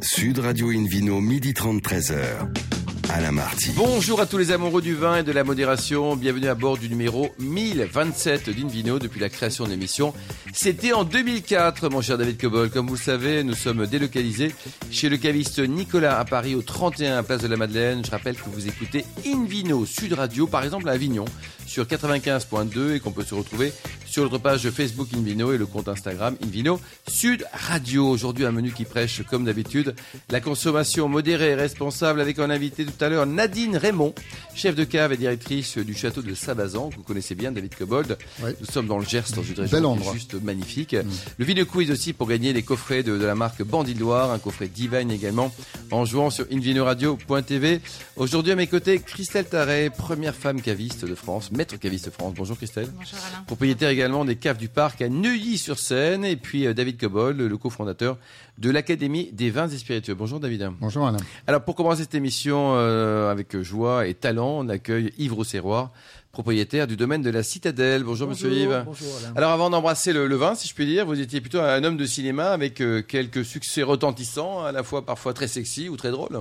Sud Radio Invino, midi 30, 13h. Alain Marty. Bonjour à tous les amoureux du vin et de la modération. Bienvenue à bord du numéro 1027 d'Invino depuis la création de l'émission. C'était en 2004, mon cher David Cobol. Comme vous le savez, nous sommes délocalisés chez le caviste Nicolas à Paris, au 31 Place de la Madeleine. Je rappelle que vous écoutez Invino Sud Radio, par exemple à Avignon, sur 95.2 et qu'on peut se retrouver sur notre page Facebook Invino et le compte Instagram Invino Sud Radio. Aujourd'hui, un menu qui prêche, comme d'habitude, la consommation modérée et responsable avec un invité tout à l'heure, Nadine Raymond, chef de cave et directrice du château de Sabazan, que vous connaissez bien, David Cobold. Oui. Nous sommes dans le Gers, dans une région endroit. juste magnifique. Le Vino Quiz aussi pour gagner les coffrets de, de la marque Bandit Loire, un coffret Divine également, en jouant sur invinoradio.tv. Aujourd'hui, à mes côtés, Christelle Tarret, première femme caviste de France, maître caviste de France. Bonjour Christelle. Bonjour Alain. Propriétaire également des caves du parc à Neuilly-sur-Seine. Et puis euh, David Cobol, le cofondateur de l'Académie des vins et spiritueux. Bonjour David. Bonjour Alain. Alors pour commencer cette émission euh, avec joie et talent, on accueille Yves Rosserroir, propriétaire du domaine de la Citadelle. Bonjour, Monsieur Yves. Bonjour Alain. Alors avant d'embrasser le, le vin, si je puis dire, vous étiez plutôt un homme de cinéma avec euh, quelques succès retentissants, à la fois parfois très sexy ou très drôles.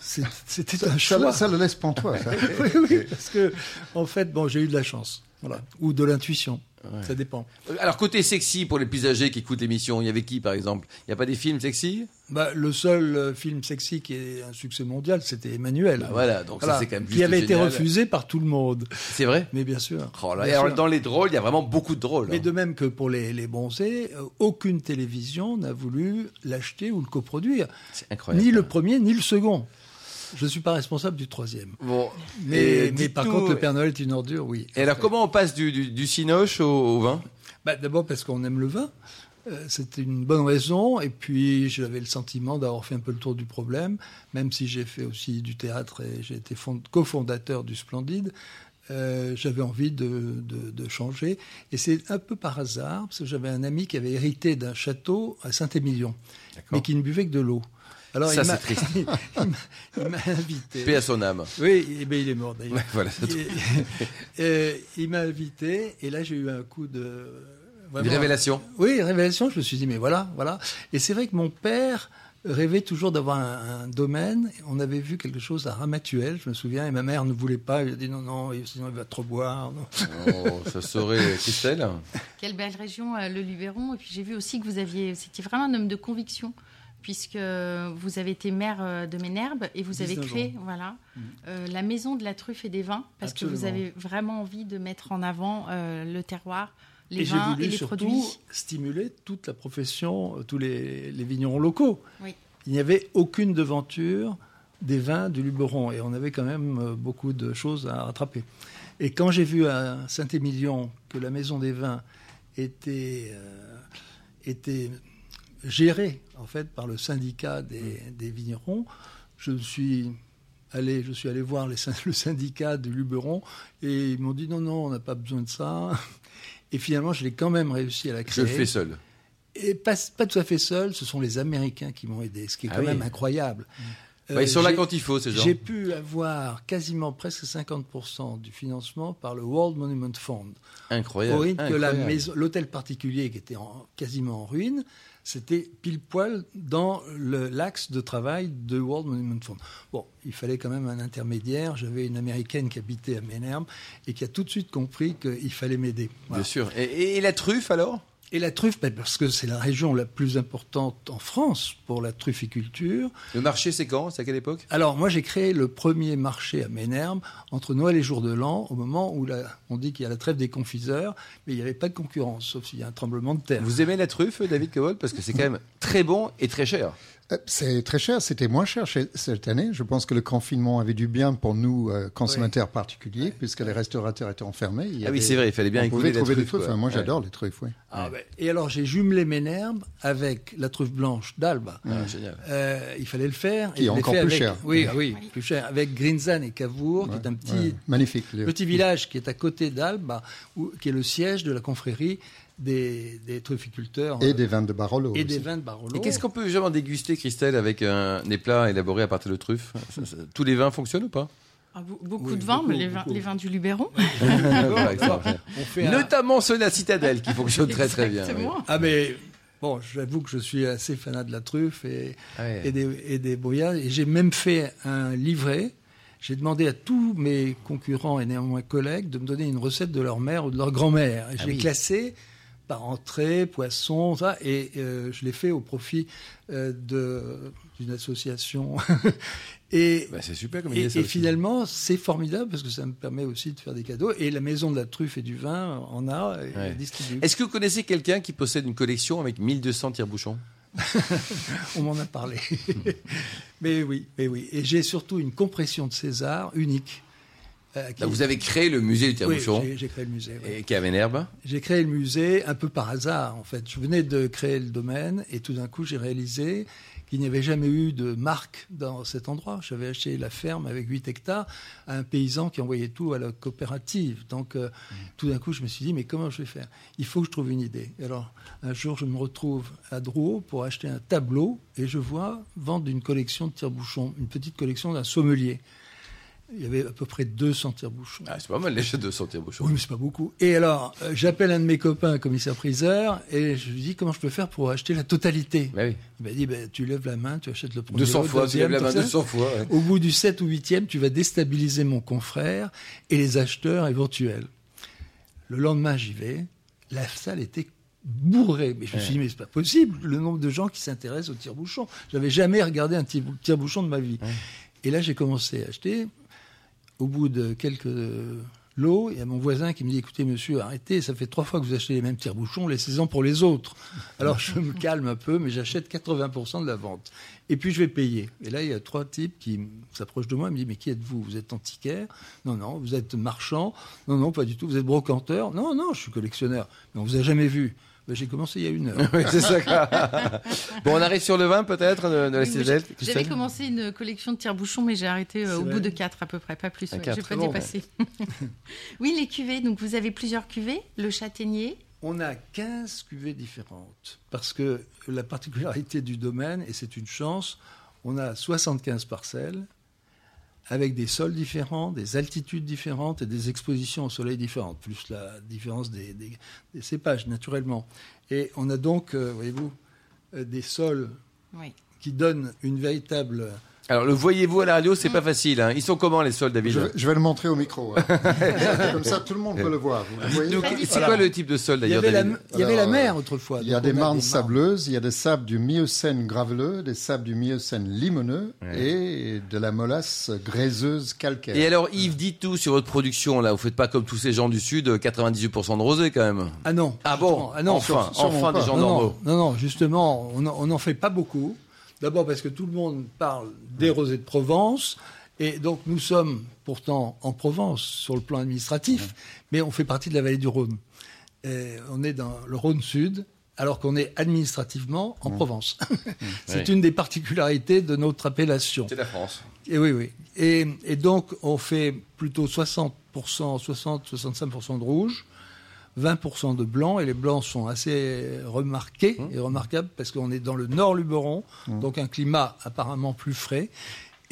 C'est- C'était un Ça, choix. ça le laisse pantois. Ça. oui, oui, parce que en fait, bon, j'ai eu de la chance, voilà, ou de l'intuition, ça dépend. Euh, Alors côté sexy pour les plus âgés qui écoutent l'émission, il y avait qui par exemple? Il n'y a pas des films sexy? Bah, le seul euh, film sexy qui est un succès mondial, c'était Emmanuel. Bah Voilà, donc ça c'est quand même qui avait été refusé par tout le monde. C'est vrai? Mais bien sûr. Oh là, Bien et alors, sûr. dans les drôles, il y a vraiment beaucoup de drôles. Mais hein. de même que pour les, les bronzés, euh, aucune télévision n'a voulu l'acheter ou le coproduire. C'est incroyable. Ni le premier, ni le second. Je ne suis pas responsable du troisième. Bon, Mais, et mais par contre, le Père Noël est une ordure, oui. Et alors comment on passe du, du, du cinoche au, au vin? Bah, D'abord parce qu'on aime le vin. Euh, C'était une bonne raison. Et puis, j'avais le sentiment d'avoir fait un peu le tour du problème, même si j'ai fait aussi du théâtre et j'ai été fond- cofondateur du Splendide. Euh, j'avais envie de, de- de changer. Et c'est un peu par hasard, parce que j'avais un ami qui avait hérité d'un château à Saint-Émilion, mais qui ne buvait que de l'eau. Alors, Ça, il m'a- c'est triste. il m'a- il invité. Paix à son âme. Oui, eh il est mort d'ailleurs. Ouais, voilà. Et- euh, il m'a invité et là j'ai eu un coup de Une révélation. Oui, révélation. Je me suis dit mais voilà, voilà. Et c'est vrai que mon père rêvait toujours d'avoir un, un domaine. On avait vu quelque chose à Ramatuel, je me souviens, et ma mère ne voulait pas. Elle a dit non, non, sinon il va trop boire. non. Oh, ça saurait Christelle. Quelle belle région, euh, le Luberon. Et puis j'ai vu aussi que vous aviez, c'était vraiment un homme de conviction, puisque vous avez été maire euh, de Ménherbe et vous avez 19 créé, voilà, euh, la maison de la truffe et des vins, parce que vous avez vraiment envie de mettre en avant euh, le terroir, les et vins voulu et les surtout produits. stimuler toute la profession, tous les, les vignerons locaux. Oui. Il n'y avait aucune devanture des vins du Luberon et on avait quand même beaucoup de choses à rattraper. Et quand j'ai vu à Saint-Émilion que la maison des vins était, euh, était gérée en fait par le syndicat des, des vignerons, je suis allé, je suis allé voir les le syndicat du Luberon et ils m'ont dit non non on n'a pas besoin de ça. Et finalement je l'ai quand même réussi à la Je créer. le fais seul. Et pas, pas tout à fait seul, ce sont les Américains qui m'ont aidé, ce qui est Ah quand oui. même incroyable. Bah, ils sont là quand il faut, ces gens. J'ai pu avoir quasiment presque 50% du financement par le World Monument Fund. Incroyable. Au rythme que la incroyable. maison, l'hôtel particulier qui était en- quasiment en ruine, c'était pile poil dans l'axe de travail de World Monument Fund. Bon, il fallait quand même un intermédiaire. J'avais une américaine qui habitait à Ménherbe et qui a tout de suite compris qu'il fallait m'aider. Bien sûr. Et la truffe alors? Et la truffe, ben, parce que c'est la région la plus importante en France pour la trufficulture. Le marché, c'est quand? C'est à quelle époque? Alors, moi, j'ai créé le premier marché à Ménherbe entre Noël et Jour de l'An, au moment où la- on dit qu'il y a la trêve des confiseurs, mais il n'y avait pas de concurrence, sauf s'il y a un tremblement de terre. Vous aimez la truffe, David Cobol? Parce que c'est quand même très bon et très cher. Euh, C'est très cher, c'était moins cher cette année. Je pense que le confinement avait du bien pour nous, euh, consommateurs particuliers, puisque les restaurateurs étaient enfermés. Il Ah oui, c'est vrai, il fallait bien On pouvait trouver des truffe, truffes. Enfin, moi, Ouais. j'adore les truffes, oui. Ah, ben, Et alors, j'ai jumelé Ménherbe avec la truffe blanche d'Alba. Ah, génial. Euh, il fallait le faire. Qui et est encore fait plus avec- cher. Oui, ah oui, plus cher. Avec Grinzane et Cavour, qui est un petit, Ouais, magnifique. Le- petit village qui est à côté d'Alba, où- qui est le siège de la confrérie des, des trufficulteurs Et euh, des vins de Barolo. et aussi. des vins de Barolo. Et qu'est-ce qu'on peut vraiment déguster, Christelle, avec un, des plats élaborés à partir de truffes? Tous les vins fonctionnent ou pas? Ah, be- beaucoup Oui, de vins, beaucoup, mais les vins, les vins du Luberon. On fait un- Notamment ceux de la citadelle qui fonctionnent très très bien. oui. Ah mais bon, j'avoue que je suis assez fanat de la truffe et, Ah ouais. et des, et des brouillards. Et j'ai même fait un livret. J'ai demandé à tous mes concurrents et néanmoins collègues de me donner une recette de leur mère ou de leur grand-mère. Je Ah l'ai oui. classé par entrée, poisson, ça, et euh, je l'ai fait au profit euh, d'une association. et Bah, c'est super comme et, idée, ça et finalement, c'est formidable parce que ça me permet aussi de faire des cadeaux. Et la maison de la truffe et du vin en a et Ouais. Est-ce que vous connaissez quelqu'un qui possède une collection avec 1200 tire-bouchons? On m'en a parlé. mais oui, mais oui. Et j'ai surtout une compression de César unique. Euh, qui- Là, Vous avez créé le musée du Oui, tire-bouchon j'ai- j'ai créé le musée. oui. et qui. J'ai créé le musée un peu par hasard, en fait. Je venais de créer le domaine et tout d'un coup, j'ai réalisé qu'il n'y avait jamais eu de marque dans cet endroit. J'avais acheté la ferme avec 8 hectares à un paysan qui envoyait tout à la coopérative. Donc, euh, tout d'un coup, je me suis dit, mais comment je vais faire? Il faut que je trouve une idée. Et alors, un jour, je me retrouve à Drouot pour acheter un tableau et je vois vendre une collection de tire-bouchons, une petite collection d'un sommelier. Il y avait à peu près 200 tire-bouchons. Ah, c'est pas mal les 200 tire-bouchons. Oui, mais c'est pas beaucoup. Et alors, euh, j'appelle un de mes copains, commissaire-priseur, et je lui dis comment je peux faire pour acheter la totalité? Bah oui. Il m'a dit, ben, tu lèves la main, tu achètes le premier. 200 le fois, tu deuxième, lèves la main tout ça. 200 fois. ouais. Au bout du 7 ou 8e, tu vas déstabiliser mon confrère et les acheteurs éventuels. Le lendemain, j'y vais. La salle était bourrée. Mais je me suis dit, mais c'est pas possible, le nombre de gens qui s'intéressent au tire-bouchon. J'avais jamais regardé un tire- tire-bouchon de ma vie. Et là, j'ai commencé à acheter. Au bout de quelques lots, il y a mon voisin qui me dit, écoutez, monsieur, arrêtez, ça fait trois fois que vous achetez les mêmes tire-bouchons, laissez-en pour les autres. Alors, je me calme un peu, mais j'achète 80% de la vente. Et puis, je vais payer. Et là, il y a trois types qui s'approchent de moi et me disent, mais qui êtes-vous? Vous êtes antiquaire? Non, non. Vous êtes marchand? Non, non, pas du tout. Vous êtes brocanteur? Non, non, je suis collectionneur. Mais on vous a jamais vu. Ben, j'ai commencé il y a une heure. Oui, c'est ça. bon, on arrive sur le vin peut-être de, de la Oui, Citadelle. J'avais commencé une collection de tire-bouchons, mais j'ai arrêté euh, au vrai bout de quatre à peu près, pas plus. Un ouais. quatre, J'ai très pas bon, dépassé. oui, les cuvées. Donc vous avez plusieurs cuvées. Le châtaignier. On a 15 cuvées différentes parce que la particularité du domaine, et c'est une chance, on a 75 parcelles avec des sols différents, des altitudes différentes et des expositions au soleil différentes, plus la différence des, des- des cépages naturellement. Et on a donc, euh, voyez-vous, euh, des sols Oui. qui donnent une véritable... Alors, le voyez-vous à la radio, c'est pas facile. hein. Ils sont comment les sols, David Je vais, je vais le montrer au micro. hein. Comme ça, tout le monde peut le voir. C'est difficile. quoi le type de sol Il y d'ailleurs, avait, la, David il y avait la Alors, mer autrefois. Il y a des marnes marnes. sableuses, il y a des sables du Miocène graveleux, des sables du Miocène limoneux Ouais. et de la molasse graiseuse calcaire. Et alors, Yves, dites tout sur votre production. Là, vous faites pas comme tous ces gens du Sud, 98% de rosé quand même. Ah non. Ah bon? Ah non, Enfin, sûrement enfin des gens non, normaux. Non, non, justement, on n'en fait pas beaucoup. D'abord parce que tout le monde parle des rosés de Provence. Et donc nous sommes pourtant en Provence sur le plan administratif, mais on fait partie de la vallée du Rhône. Et on est dans le Rhône Sud, alors qu'on est administrativement en Provence. C'est Oui. une des particularités de notre appellation. C'est la France. Et oui, oui. Et, et donc, on fait plutôt 60%, 60-65% de rouge, 20% de blanc, et les blancs sont assez remarqués et remarquables parce qu'on est dans le nord Luberon, donc un climat apparemment plus frais,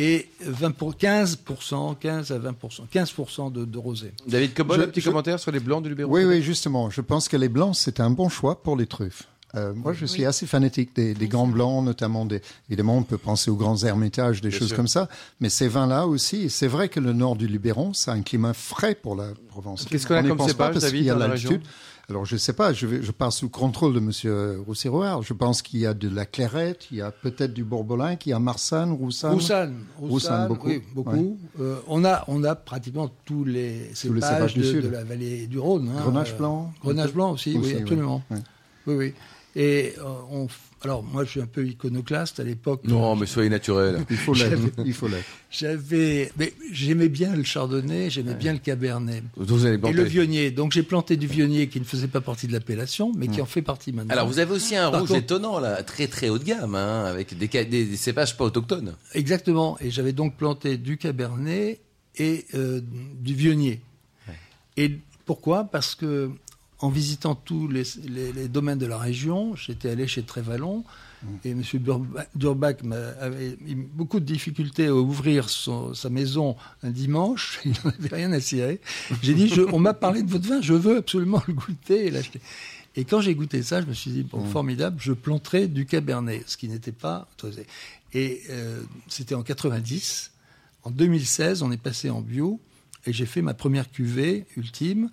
et 20 pour, 15%, 15 à 20%, 15% de, de rosé. David Cobol, un petit je- commentaire sur les blancs du Luberon Oui, oui, justement. Je pense que les blancs, c'est un bon choix pour les truffes. Euh, moi, je suis Oui. assez fanatique des, des grands blancs, notamment des. Évidemment, on peut penser aux grands ermitages, des Bien choses sûr. comme ça. Mais ces vins-là aussi, c'est vrai que le nord du Luberon, c'est un climat frais pour la Provence. Qu'est-ce qu'on a comme pense pas parce qu'il y a l'altitude. Alors, je sais pas, je, vais, je pars sous contrôle de Monsieur Roussirouard. Je pense qu'il y a de la clairette, il y a peut-être du bourbolin, qu'il y a marsanne, roussanne. Roussanne, Roussanne, beaucoup. oui, beaucoup. Euh, on, a, on a pratiquement tous les Tous les cépages cépages du de, Sud. de la vallée du Rhône. hein. Grenache Euh, blanc. Grenache blanc aussi, Aussi, oui, absolument. Ouais. Oui, oui. Et euh, on, alors moi je suis un peu iconoclaste à l'époque. Non, mais soyez naturel. Il faut l'être. Il faut l'être. J'avais, mais j'aimais bien le chardonnay, j'aimais bien le cabernet Vous et le vionnier. Donc j'ai planté du vionnier qui ne faisait pas partie de l'appellation, mais qui en fait partie maintenant. Alors, vous avez aussi un Par rouge contre- étonnant, là, très très haut de gamme, hein, avec des, ca- des, des cépages pas autochtones. Exactement. Et j'avais donc planté du cabernet et euh, du vionnier. Et pourquoi? Parce que en visitant tous les, les- les domaines de la région, j'étais allé chez Trévalon et M. Durbach avait eu beaucoup de difficultés à ouvrir son- sa maison un dimanche. Il n'en avait rien à cirer. J'ai dit, je- on m'a parlé de votre vin, je veux absolument le goûter et l'acheter. Et quand j'ai goûté ça, je me suis dit, bon, formidable, je planterai du cabernet, ce qui n'était pas autorisé. Et euh, c'était en 90. En 2016, on est passé en bio et j'ai fait ma première cuvée ultime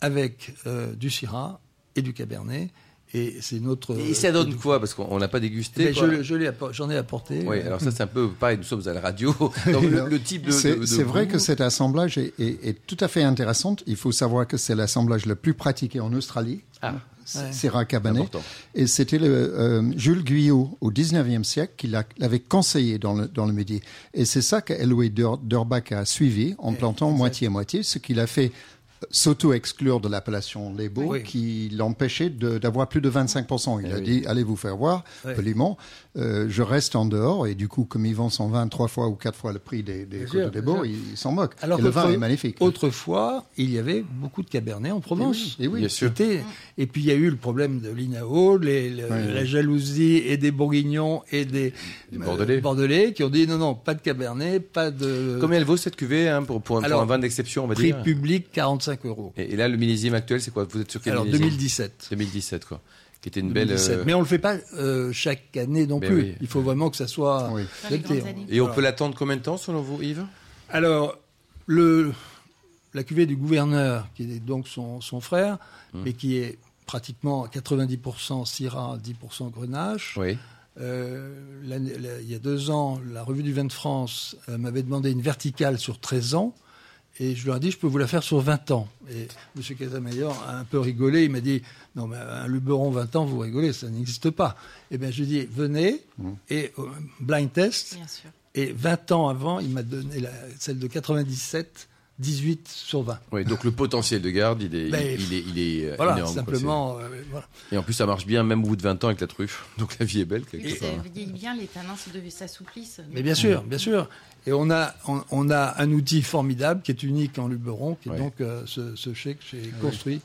avec euh, du Syrah et du Cabernet. Et c'est notre. Et ça donne quoi? Parce qu'on n'a pas dégusté. Mais quoi. je, je j'en ai apporté. Oui, alors ça c'est un peu pareil, nous sommes à la radio. Donc le, le type de. C'est vrai que cet assemblage est, est- est tout à fait intéressant. Il faut savoir que c'est l'assemblage le plus pratiqué en Australie. Ah, Ouais. Syrah Cabernet. important. Et c'était le euh, Jules Guyot au 19e siècle qui l'a- l'avait conseillé dans le, dans le métier. Et c'est ça qu'Eloé d'Urbach a suivi en plantant moitié à moitié, ce qu'il a fait euh, s'auto-exclure de l'appellation Lébo, Oui. qui l'empêchait de- d'avoir plus de 25%. Il Eh a oui. dit, allez vous faire voir, Oui. poliment, euh, je reste en dehors, et du coup, comme ils vendent 120 trois fois ou quatre fois le prix des, des sûr. ils s'en moquent. Alors et le vin est magnifique. Autrefois, il y avait beaucoup de Cabernet en Provence. Et oui, Bien sûr. C'était- Et puis il y a eu le problème de l'INAO, les- le- Oui, la jalousie et des Bourguignons et des, Des Bordelais. Bordelais qui ont dit non, non, pas de Cabernet, pas de Combien elle vaut cette cuvée hein, pour, pour, un- pour Alors, un vin d'exception, on va prix dire public 45 euros. et, et là, le millésime actuel, c'est quoi? Vous êtes sur quel Alors millésime? 2017. 2017, quoi. Qui était une belle. 2017. euh, Mais on le fait pas euh, chaque année non Mais plus. oui. Il faut vraiment que ça soit Oui. Et on Voilà. peut l'attendre combien de temps, selon vous, Yves? Alors, le, la cuvée du gouverneur, qui est donc son, son frère, Hum. mais qui est pratiquement à 90% Syrah, 10% Grenache. Oui. Euh, la- il y a deux ans, la revue du vin de France euh, m'avait demandé une verticale sur 13 ans. Et je leur ai dit, je peux vous la faire sur 20 ans. Et M. Casamayor a un peu rigolé. Il m'a dit, non, mais un Luberon 20 ans, vous rigolez, ça n'existe pas. Eh bien, je lui ai dit, venez, et euh, blind test. Bien sûr. Et 20 ans avant, il m'a donné la, celle de 97, 18 sur 20. Oui, donc le potentiel de garde, il est, Ben, il, il est, il est euh, Voilà, énorme. quoi. simplement. euh, voilà. Et en plus, ça marche bien, même au bout de 20 ans avec la truffe. Donc la vie est belle, quelque Et part. ça vieillit bien, les tanins s'assouplissent. Mais bien sûr, bien sûr. Et on a, on, on a un outil formidable qui est unique en Luberon, qui est Ouais. donc euh, ce, ce chèque que j'ai construit.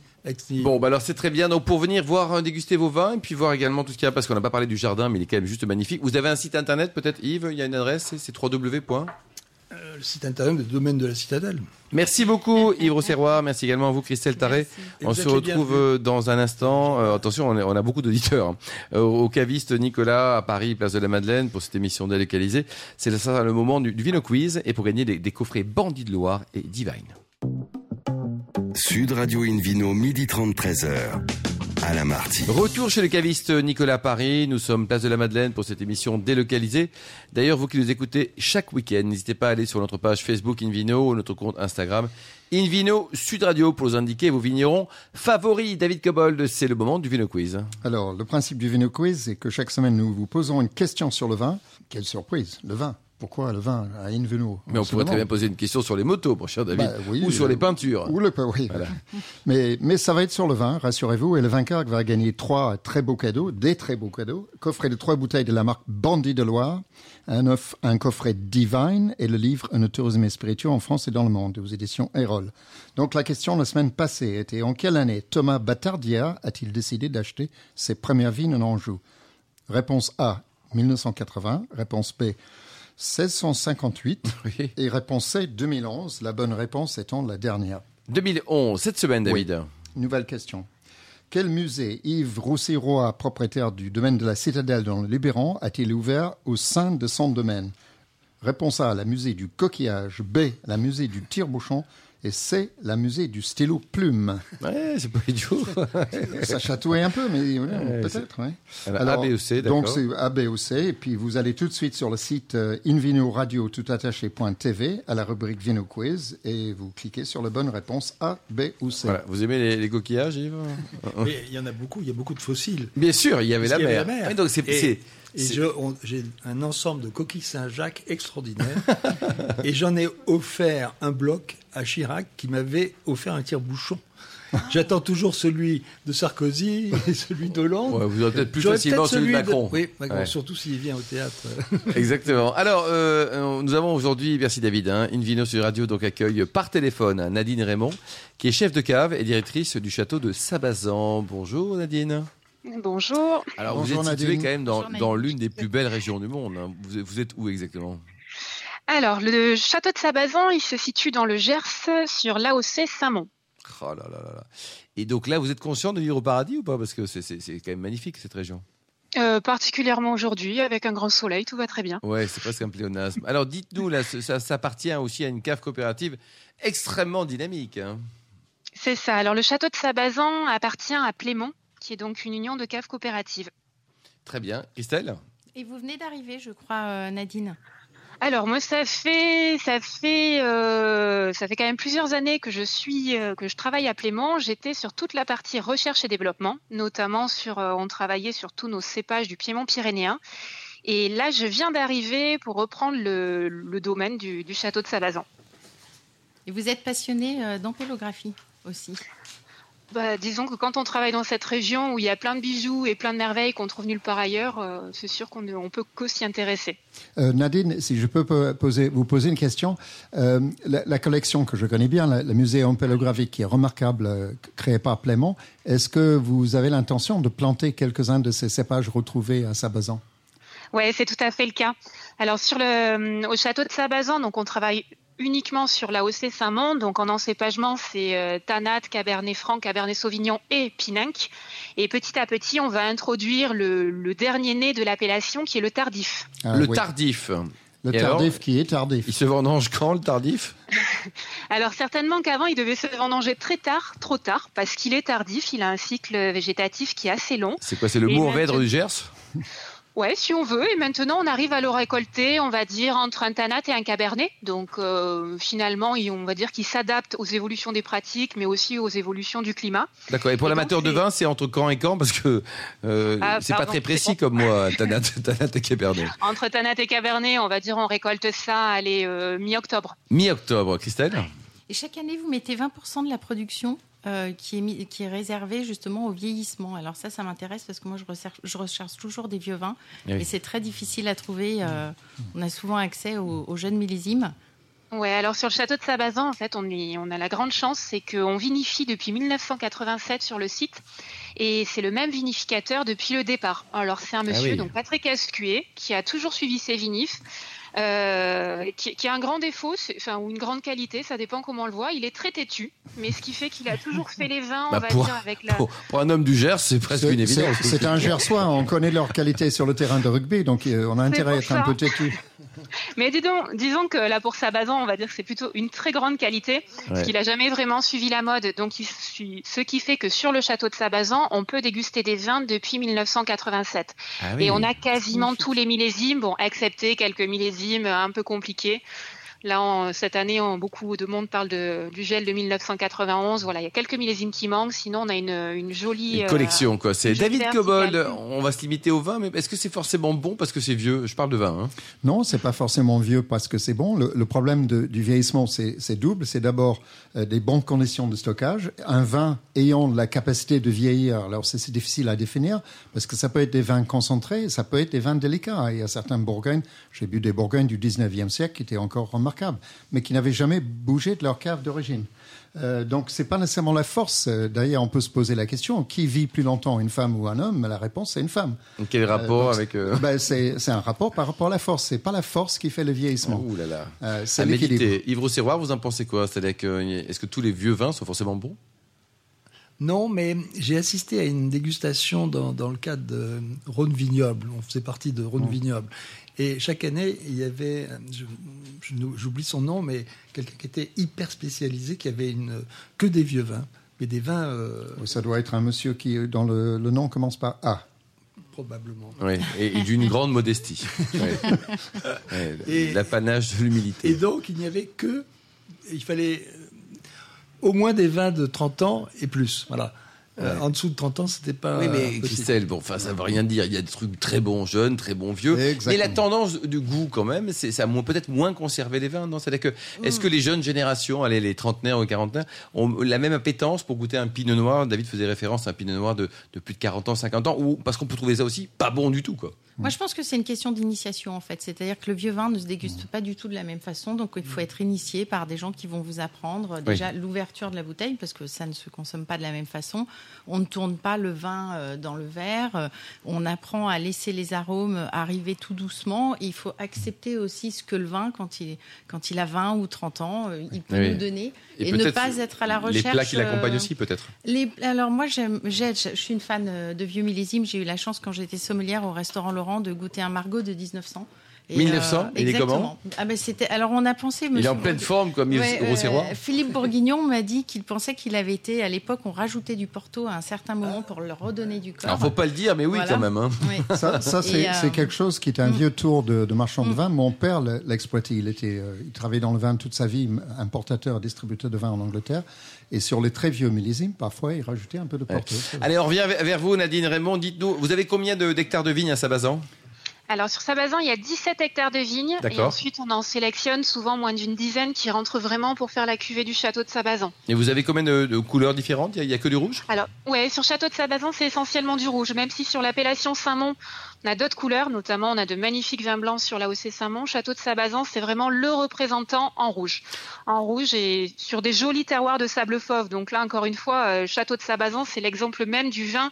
Bon, bah alors c'est très bien. Donc pour venir voir, euh, déguster vos vins et puis voir également tout ce qu'il y a, parce qu'on n'a pas parlé du jardin, mais il est quand même juste magnifique. Vous avez un site internet peut-être, Yves? Il y a une adresse, c'est- c'est www. Euh, le site internet du domaine de la citadelle. Merci beaucoup Yves Rosserrois, merci également à vous Christelle. Et On se retrouve euh, dans un instant. Euh, attention, on, est- on a beaucoup d'auditeurs. hein. Euh, au caviste Nicolas à Paris, place de la Madeleine, pour cette émission délocalisée. C'est ça le moment du, du Vino Quiz et pour gagner des, des coffrets Bandit de Loire et Divine. Sud Radio Invino, midi 30, 13h. Marty. Retour chez le caviste Nicolas Paris. Nous sommes place de la Madeleine pour cette émission délocalisée. D'ailleurs, vous qui nous écoutez chaque week-end, n'hésitez pas à aller sur notre page Facebook Invino ou notre compte Instagram Invino Sud Radio pour nous indiquer vos vignerons favoris. David Cobold, c'est le moment du Vino Quiz. Alors, le principe du Vino Quiz, c'est que chaque semaine, nous vous posons une question sur le vin. Quelle surprise, le vin. Pourquoi le vin à Invino Mais on pourrait très bien poser une question sur les motos, mon cher David, Bah oui, ou sur euh, les peintures. Ou le, oui, Voilà. mais, mais ça va être sur le vin, rassurez-vous. Et le vainqueur va gagner trois très beaux cadeaux, des très beaux cadeaux. Coffret de trois bouteilles de la marque Bandit de Loire, un, off- un coffret Divine et le livre Un tourisme spirituel en France et dans le monde aux éditions Erol. Donc la question la semaine passée était en quelle année Thomas Batardia a-t-il décidé d'acheter ses premières vignes en Anjou? Réponse A, 1980. Réponse B, 1658. Oui. Et réponse C, 2011. La bonne réponse étant la dernière. 2011, cette semaine, David. Nouvelle question. Quel musée Yves Roussiroy, propriétaire du domaine de la Citadelle dans le Luberon, a-t-il ouvert au sein de son domaine? Réponse A, la musée du coquillage. B, la musée du tire-bouchon. Et C, la musée du stylo plume. Ouais, c'est pas idiot. Ça chatouille un peu, mais Ouais, peut-être. ouais. Alors, A, B ou C, d'accord. Donc c'est A, B ou C. Et puis vous allez tout de suite sur le site euh, invinoradio toutattaché.tv à la rubrique Vino Quiz et vous cliquez sur la bonne réponse A, B ou C. Voilà. Vous aimez les, les coquillages, Yves? Il y en a beaucoup, il y a beaucoup de fossiles. Bien sûr, il y avait la y mer. avait la mer. Donc c'est, Et- j'ai un ensemble de coquilles Saint-Jacques extraordinaire. et j'en ai offert un bloc à Chirac qui m'avait offert un tire-bouchon. J'attends toujours celui de Sarkozy et celui d'Hollande. Ouais, vous aurez peut-être plus facilement celui de de- Macron. Oui, Macron, Ouais. surtout s'il vient au théâtre. Exactement. Alors, euh, euh, nous avons aujourd'hui, merci David, hein, Invino sur Radio donc accueille par téléphone Nadine Raymond, qui est chef de cave et directrice du château de Sabazan. Bonjour Nadine. Bonjour. Alors Bonjour, vous êtes situé Nadine. quand même dans, l'une des plus belles régions du monde. hein. Vous, êtes- vous êtes où exactement? Alors, le château de Sabazan, il se situe dans le Gers sur l'AOC Saint-Mont. Oh là là là là. Et donc là, vous êtes conscient de vivre au paradis ou pas? Parce que c'est c'est- c'est quand même magnifique cette région. Euh, particulièrement aujourd'hui, avec un grand soleil, tout va très bien. Ouais, c'est presque un pléonasme. Alors dites-nous, là, ça appartient aussi à une cave coopérative extrêmement dynamique. hein. C'est ça. Alors le château de Sabazan appartient à Plémont, qui est donc une union de caves coopératives. Très bien. Christelle Et vous venez d'arriver, je crois, euh, Nadine. Alors moi ça fait ça fait euh, ça fait quand même plusieurs années que je suis euh, que je travaille à Plémont. J'étais sur toute la partie recherche et développement, notamment sur euh, on travaillait sur tous nos cépages du Piémont pyrénéen. Et là je viens d'arriver pour reprendre le, le domaine du, du château de Sabazan. Et vous êtes passionné euh, d'ampélographie aussi. Bah, disons que quand on travaille dans cette région où il y a plein de bijoux et plein de merveilles qu'on trouve nulle part ailleurs, euh, c'est sûr qu'on ne on peut que s'y intéresser. Euh, Nadine, si je peux po- poser, vous poser une question. Euh, la, la collection que je connais bien, le musée ampélographique qui est remarquable, créé par Plément, est-ce que vous avez l'intention de planter quelques-uns de ces cépages retrouvés à Sabazan Ouais, c'est tout à fait le cas. Alors sur le au château de Sabazan, donc on travaille uniquement sur la OC Saint-Mond. Donc en encépagement, c'est euh, Tanat, Cabernet Franc, Cabernet Sauvignon et Pinanque. Et petit à petit, on va introduire le, le dernier né de l'appellation qui est le tardif. Ah, Le oui. tardif. Le Et alors tardif qui est tardif. Il se vendange quand, le tardif? Alors certainement qu'avant, il devait se vendanger très tard, trop tard, parce qu'il est tardif. Il a un cycle végétatif qui est assez long. C'est quoi C'est le Et maintenant- du Gers? Ouais, si on veut. Et maintenant, on arrive à le récolter, on va dire, entre un tanat et un cabernet. Donc, euh, finalement, on va dire qu'il s'adapte aux évolutions des pratiques, mais aussi aux évolutions du climat. D'accord. Et pour l'amateur de c'est- vin, c'est entre quand et quand? Parce que euh, Ah, c'est pas très précis comme moi, Tanat, Tanat et Cabernet. Entre tanat et cabernet, on va dire, on récolte ça, allez, euh, mi-octobre. Mi-octobre, Christelle? Et chaque année, vous mettez 20% de la production? Euh, qui, est mis- qui est réservée justement au vieillissement. Alors ça, ça m'intéresse parce que moi, je recherche, je recherche toujours des vieux vins. Oui. Et c'est très difficile à trouver. euh, on a souvent accès aux, aux jeunes millésimes. Ouais, alors sur le château de Sabazan, en fait, on, est, on a la grande chance, c'est qu'on vinifie depuis 1987 sur le site. Et c'est le même vinificateur depuis le départ. Alors c'est un monsieur, oui. donc Patrick Ascué, qui a toujours suivi ses vinifs, euh, qui, qui a un grand défaut, c'est- enfin ou une grande qualité, ça dépend comment on le voit. Il est très têtu, mais ce qui fait qu'il a toujours fait les vins, on Bah, va pour- dire avec la. pour, pour un homme du Gers, c'est presque une évidence. c'est- c'est un gersois, on connaît leur qualité sur le terrain de rugby, donc euh, on a intérêt à être un peu têtu. Mais disons, disons que là pour Sabazan, on va dire que c'est plutôt une très grande qualité, parce qu'il a jamais vraiment suivi la mode. Donc il suit- ce qui fait que sur le château de Sabazan, on peut déguster des vins depuis 1987. Ah oui. Et on a quasiment tous les millésimes, bon, excepté quelques millésimes un peu compliqués. Là, en- cette année, on- beaucoup de monde parle de, du gel de 1991. Voilà, il y a quelques millésimes qui manquent. Sinon, on a une, une jolie Une euh, collection, quoi. C'est David Cobold. On va se limiter au vin, mais est-ce que c'est forcément bon parce que c'est vieux? Je parle de vin. Hein. Non, c'est pas forcément vieux parce que c'est bon. Le, le problème de- du vieillissement, c'est c'est double. C'est d'abord euh, des bonnes conditions de stockage. Un vin ayant la capacité de vieillir, alors c'est c'est difficile à définir parce que ça peut être des vins concentrés, ça peut être des vins délicats. Il y a certains Bourgognes, j'ai bu des Bourgognes du 19e siècle qui étaient encore remarquables, mais qui n'avaient jamais bougé de leur cave d'origine. Euh, donc c'est pas nécessairement la force. Euh, D'ailleurs, on peut se poser la question qui vit plus longtemps, une femme ou un homme? La réponse c'est une femme. Donc, Quel rapport donc, avec. euh, Ben, c'est c'est un rapport par rapport à la force. C'est pas la force qui fait le vieillissement. Ouh là là. Euh, c'est l'équilibre. méditer. Yves Rosserroir, vous en pensez quoi? C'est-à-dire que est-ce que tous les vieux vins sont forcément bons? Non, mais j'ai assisté à une dégustation dans, dans le cadre de Rhône Vignoble. On faisait partie de Rhône Vignoble. Et chaque année, il y avait, j'oublie son nom, mais quelqu'un qui était hyper spécialisé, qui avait une, que des vieux vins, mais des vins euh, Ça doit être un monsieur qui, euh, dont le, le nom commence par A. probablement. Oui, et, et d'une grande modestie. Et- L'apanage de l'humilité. Et donc, il n'y avait que, il fallait euh, au moins des vins de 30 ans et plus. Voilà. Euh, en dessous de 30 ans, c'était pas. Oui, mais possible. Christelle, bon, enfin, ça veut rien dire. Il y a des trucs très bons jeunes, très bons vieux. Exactement. Mais la tendance du goût, quand même, c'est ça peut-être moins conservé les vins, C'est-à-dire que, est-ce que les jeunes générations, allez, les trentenaires ou quarantenaires, ont la même appétence pour goûter un pinot noir? David faisait référence à un pinot noir de, de plus de 40 ans, 50 ans, ou parce qu'on peut trouver ça aussi pas bon du tout, quoi. Moi, je pense que c'est une question d'initiation, en fait. C'est-à-dire que le vieux vin ne se déguste pas du tout de la même façon. Donc, il faut être initié par des gens qui vont vous apprendre déjà l'ouverture de la bouteille, parce que ça ne se consomme pas de la même façon. On ne tourne pas le vin euh, dans le verre. Euh, On apprend à laisser les arômes arriver tout doucement. Il faut accepter aussi ce que le vin, quand il, quand il a 20 ou 30 ans, euh, il peut Oui. nous donner. Et Et, ne pas être à la recherche. Les plats qui l'accompagnent aussi, peut-être. les- alors moi, j'aime- j'ai- je suis une fan de vieux millésimes. J'ai eu la chance quand j'étais sommelière au restaurant De goûter un Margot de 1900. Et, 1900, il est exactement. comment ah ben c'était. Alors on a pensé. Il est monsieur en pleine Bourg- forme, comme Ouais, euh, Grosserrois. Philippe Bourguignon m'a dit qu'il pensait qu'il avait été à l'époque. On rajoutait du Porto à un certain moment pour leur redonner du corps. Alors, faut pas le dire, mais oui, Voilà. quand même. hein. Oui. Ça, ça, c'est Et, euh, c'est quelque chose qui est un vieux tour de, de marchand de vin. Mon père le- l'exploitait. Il, était, euh, il travaillait dans le vin toute sa vie, importateur et distributeur de vin en Angleterre. Et sur les très vieux millésimes, parfois, il rajoutait un peu de porto. Allez, on revient vers vous, Nadine Raymond. Dites-nous, vous avez combien de- d'hectares de vignes à Sabazan? Alors sur Sabazan, il y a 17 hectares de vignes et ensuite on en sélectionne souvent moins d'une dizaine qui rentrent vraiment pour faire la cuvée du château de Sabazan. Et vous avez combien de, de couleurs différentes? Il n'y a, que du rouge? Alors ouais, sur château de Sabazan, c'est essentiellement du rouge, même si sur l'appellation Saint-Mont, on a d'autres couleurs, notamment on a de magnifiques vins blancs sur l'AOC Saint-Mont. Château de Sabazan, c'est vraiment le représentant en rouge. En rouge et sur des jolis terroirs de sable fauve. Donc là encore une fois, euh, Château de Sabazan, c'est l'exemple même du vin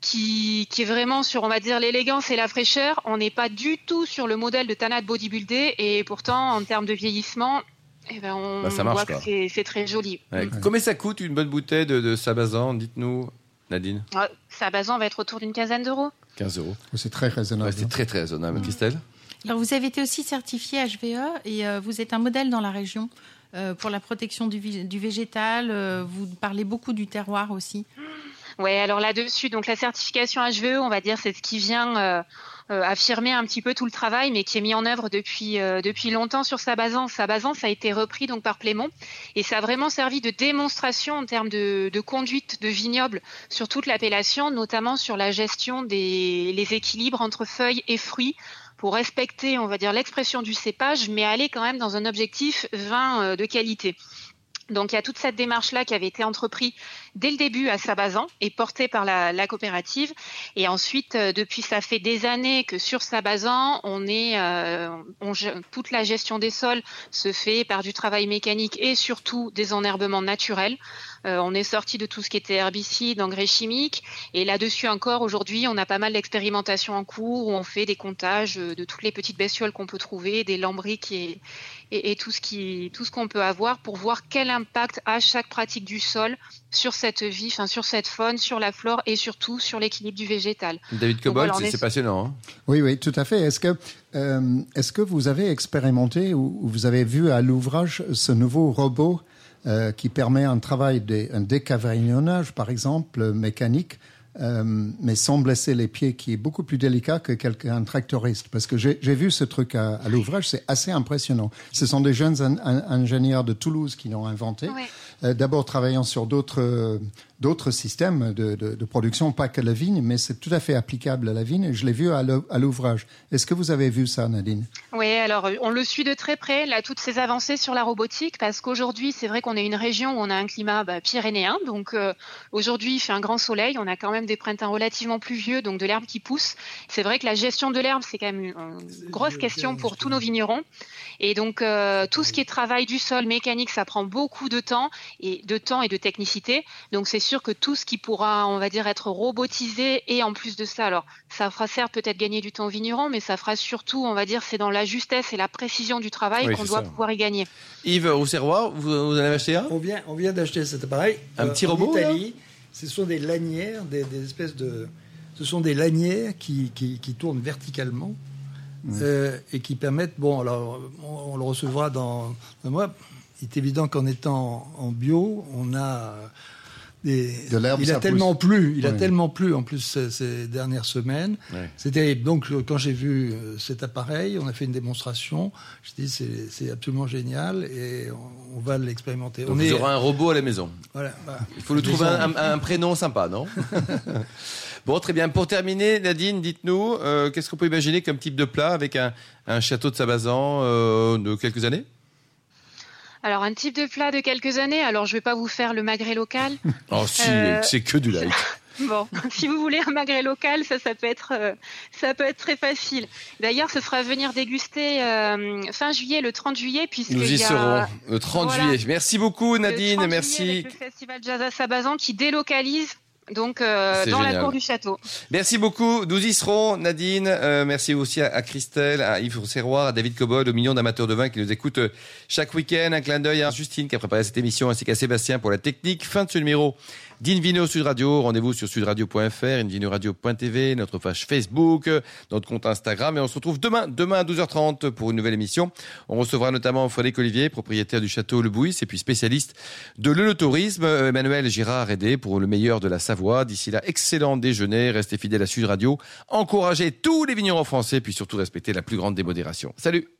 qui, qui est vraiment sur, on va dire, l'élégance et la fraîcheur. On n'est pas du tout sur le modèle de Tanat bodybuildé et pourtant, en termes de vieillissement, eh ben, on Bah, ça marche, voit quoi. que c'est- très joli. Ouais. Combien ça coûte une bonne bouteille de, de Sabazan Dites-nous, Nadine. Ouais, Sabazan va être autour d'une quinzaine d'euros. 15 euros. C'est très raisonnable. Ouais, c'est très très raisonnable. Christelle Alors vous avez été aussi certifié HVE et euh, vous êtes un modèle dans la région euh, pour la protection du, végétal. euh, vous parlez beaucoup du terroir aussi. Ouais, alors là-dessus, donc la certification HVE, on va dire, c'est ce qui vient euh, euh, affirmer un petit peu tout le travail, mais qui est mis en œuvre depuis euh, depuis longtemps sur Sabazan. Sabazan, ça a été repris donc par Plémont, et ça a vraiment servi de démonstration en termes de, conduite de vignoble sur toute l'appellation, notamment sur la gestion des les équilibres entre feuilles et fruits pour respecter, on va dire, l'expression du cépage, mais aller quand même dans un objectif vin de qualité. Donc il y a toute cette démarche-là qui avait été entreprise dès le début à Sabazan et portée par la, coopérative. Et ensuite, euh, depuis ça fait des années que sur Sabazan, on est, euh, toute la gestion des sols se fait par du travail mécanique et surtout des enherbements naturels. Euh, on est sorti de tout ce qui était herbicide, engrais chimiques. Et là-dessus encore, aujourd'hui, on a pas mal d'expérimentations en cours où on fait des comptages euh, de toutes les petites bestioles qu'on peut trouver, des lambriques et, et, et tout ce qui, tout ce qu'on peut avoir pour voir quel impact a chaque pratique du sol sur cette vie, enfin, sur cette faune, sur la flore et surtout sur l'équilibre du végétal. David Cobol, c'est est- c'est passionnant. hein. Oui, oui, tout à fait. Est-ce que, euh, est-ce que vous avez expérimenté ou, ou vous avez vu à l'ouvrage ce nouveau robot euh, qui permet un travail, de, un décavernonnage, par exemple, mécanique, euh, mais sans blesser les pieds, qui est beaucoup plus délicat que quelqu'un tractoriste Parce que j'ai vu ce truc à, à l'ouvrage, c'est assez impressionnant. Ce sont des jeunes in- in- ingénieurs de Toulouse qui l'ont inventé. Euh, D'abord travaillant sur d'autres euh, d'autres systèmes de, de, de production, pas que la vigne, mais c'est tout à fait applicable à la vigne. Je l'ai vu à l'ou- à l'ouvrage. Est-ce que vous avez vu ça, Nadine? Oui, alors euh, on le suit de très près, là, toutes ces avancées sur la robotique, parce qu'aujourd'hui, c'est vrai qu'on est une région où on a un climat bah, pyrénéen, donc euh, aujourd'hui, il fait un grand soleil, on a quand même des printemps relativement pluvieux, donc de l'herbe qui pousse. C'est vrai que la gestion de l'herbe, c'est quand même une, une grosse question pour tous nos vignerons. Et donc, euh, tout ce qui est travail du sol mécanique, ça prend beaucoup de temps, et de temps et de technicité. Donc, c'est sûr que tout ce qui pourra, on va dire, être robotisé, et en plus de ça, alors, ça fera certes peut-être gagner du temps aux vignerons, mais ça fera surtout, on va dire, c'est dans la justesse et la précision du travail Oui, qu'on doit ça. pouvoir y gagner. Yves Rousserrois, vous, vous en avez acheté un? On vient, on vient d'acheter cet appareil. Un petit en robot, Italie. Ce sont des lanières, des, des espèces de. Ce sont des lanières qui, qui, qui tournent verticalement euh, et qui permettent. Bon, alors, on, on le recevra dans un mois. Il est évident qu'en étant en bio, on a. Des, De l'herbe, il a ça tellement pousse. plu, il a tellement plu en plus ces, ces dernières semaines. Ouais. C'est terrible. Donc, euh, quand j'ai vu euh, cet appareil, on a fait une démonstration. Je dis, c'est c'est absolument génial et on, on va l'expérimenter. Donc On Vous est, aurez un robot à la maison. voilà, bah, Il faut lui trouver un, un- un prénom sympa, non Bon, très bien. Pour terminer, Nadine, dites-nous, euh, qu'est-ce qu'on peut imaginer comme type de plat avec un, un château de Sabazan euh, de quelques années? Alors, un type de plat de quelques années, alors je vais pas vous faire le magret local. Oh, si, Euh. c'est que du light. Bon, si vous voulez un magret local, ça, ça peut être, euh, ça peut être très facile. D'ailleurs, ce sera à venir déguster euh, fin juillet, le 30 juillet, puisque nous y, serons le 30 juillet. Merci beaucoup, Nadine. merci. le festival Jazz à Sabazan qui délocalise donc euh, dans la cour du château. Merci beaucoup, nous y serons, Nadine. Euh, merci aussi à, Christelle, à Yves Serroir, à David Cobol, aux millions d'amateurs de vin qui nous écoutent euh, chaque week-end. Un clin d'œil à Justine qui a préparé cette émission, ainsi qu'à Sébastien pour la technique. Fin de ce numéro d'Invino Sud Radio. Rendez-vous sur sudradio.fr, invinoradio.tv, notre page Facebook, notre compte Instagram. Et on se retrouve demain, demain à 12h30 pour une nouvelle émission. On recevra notamment Frédéric Olivier, propriétaire du château Le Bouis et puis spécialiste de l'œnotourisme. Emmanuel Girard aidé pour le meilleur de la Savoie. D'ici là, excellent déjeuner. Restez fidèles à Sud Radio. Encouragez tous les vignerons français, puis surtout respectez la plus grande démodération. Salut!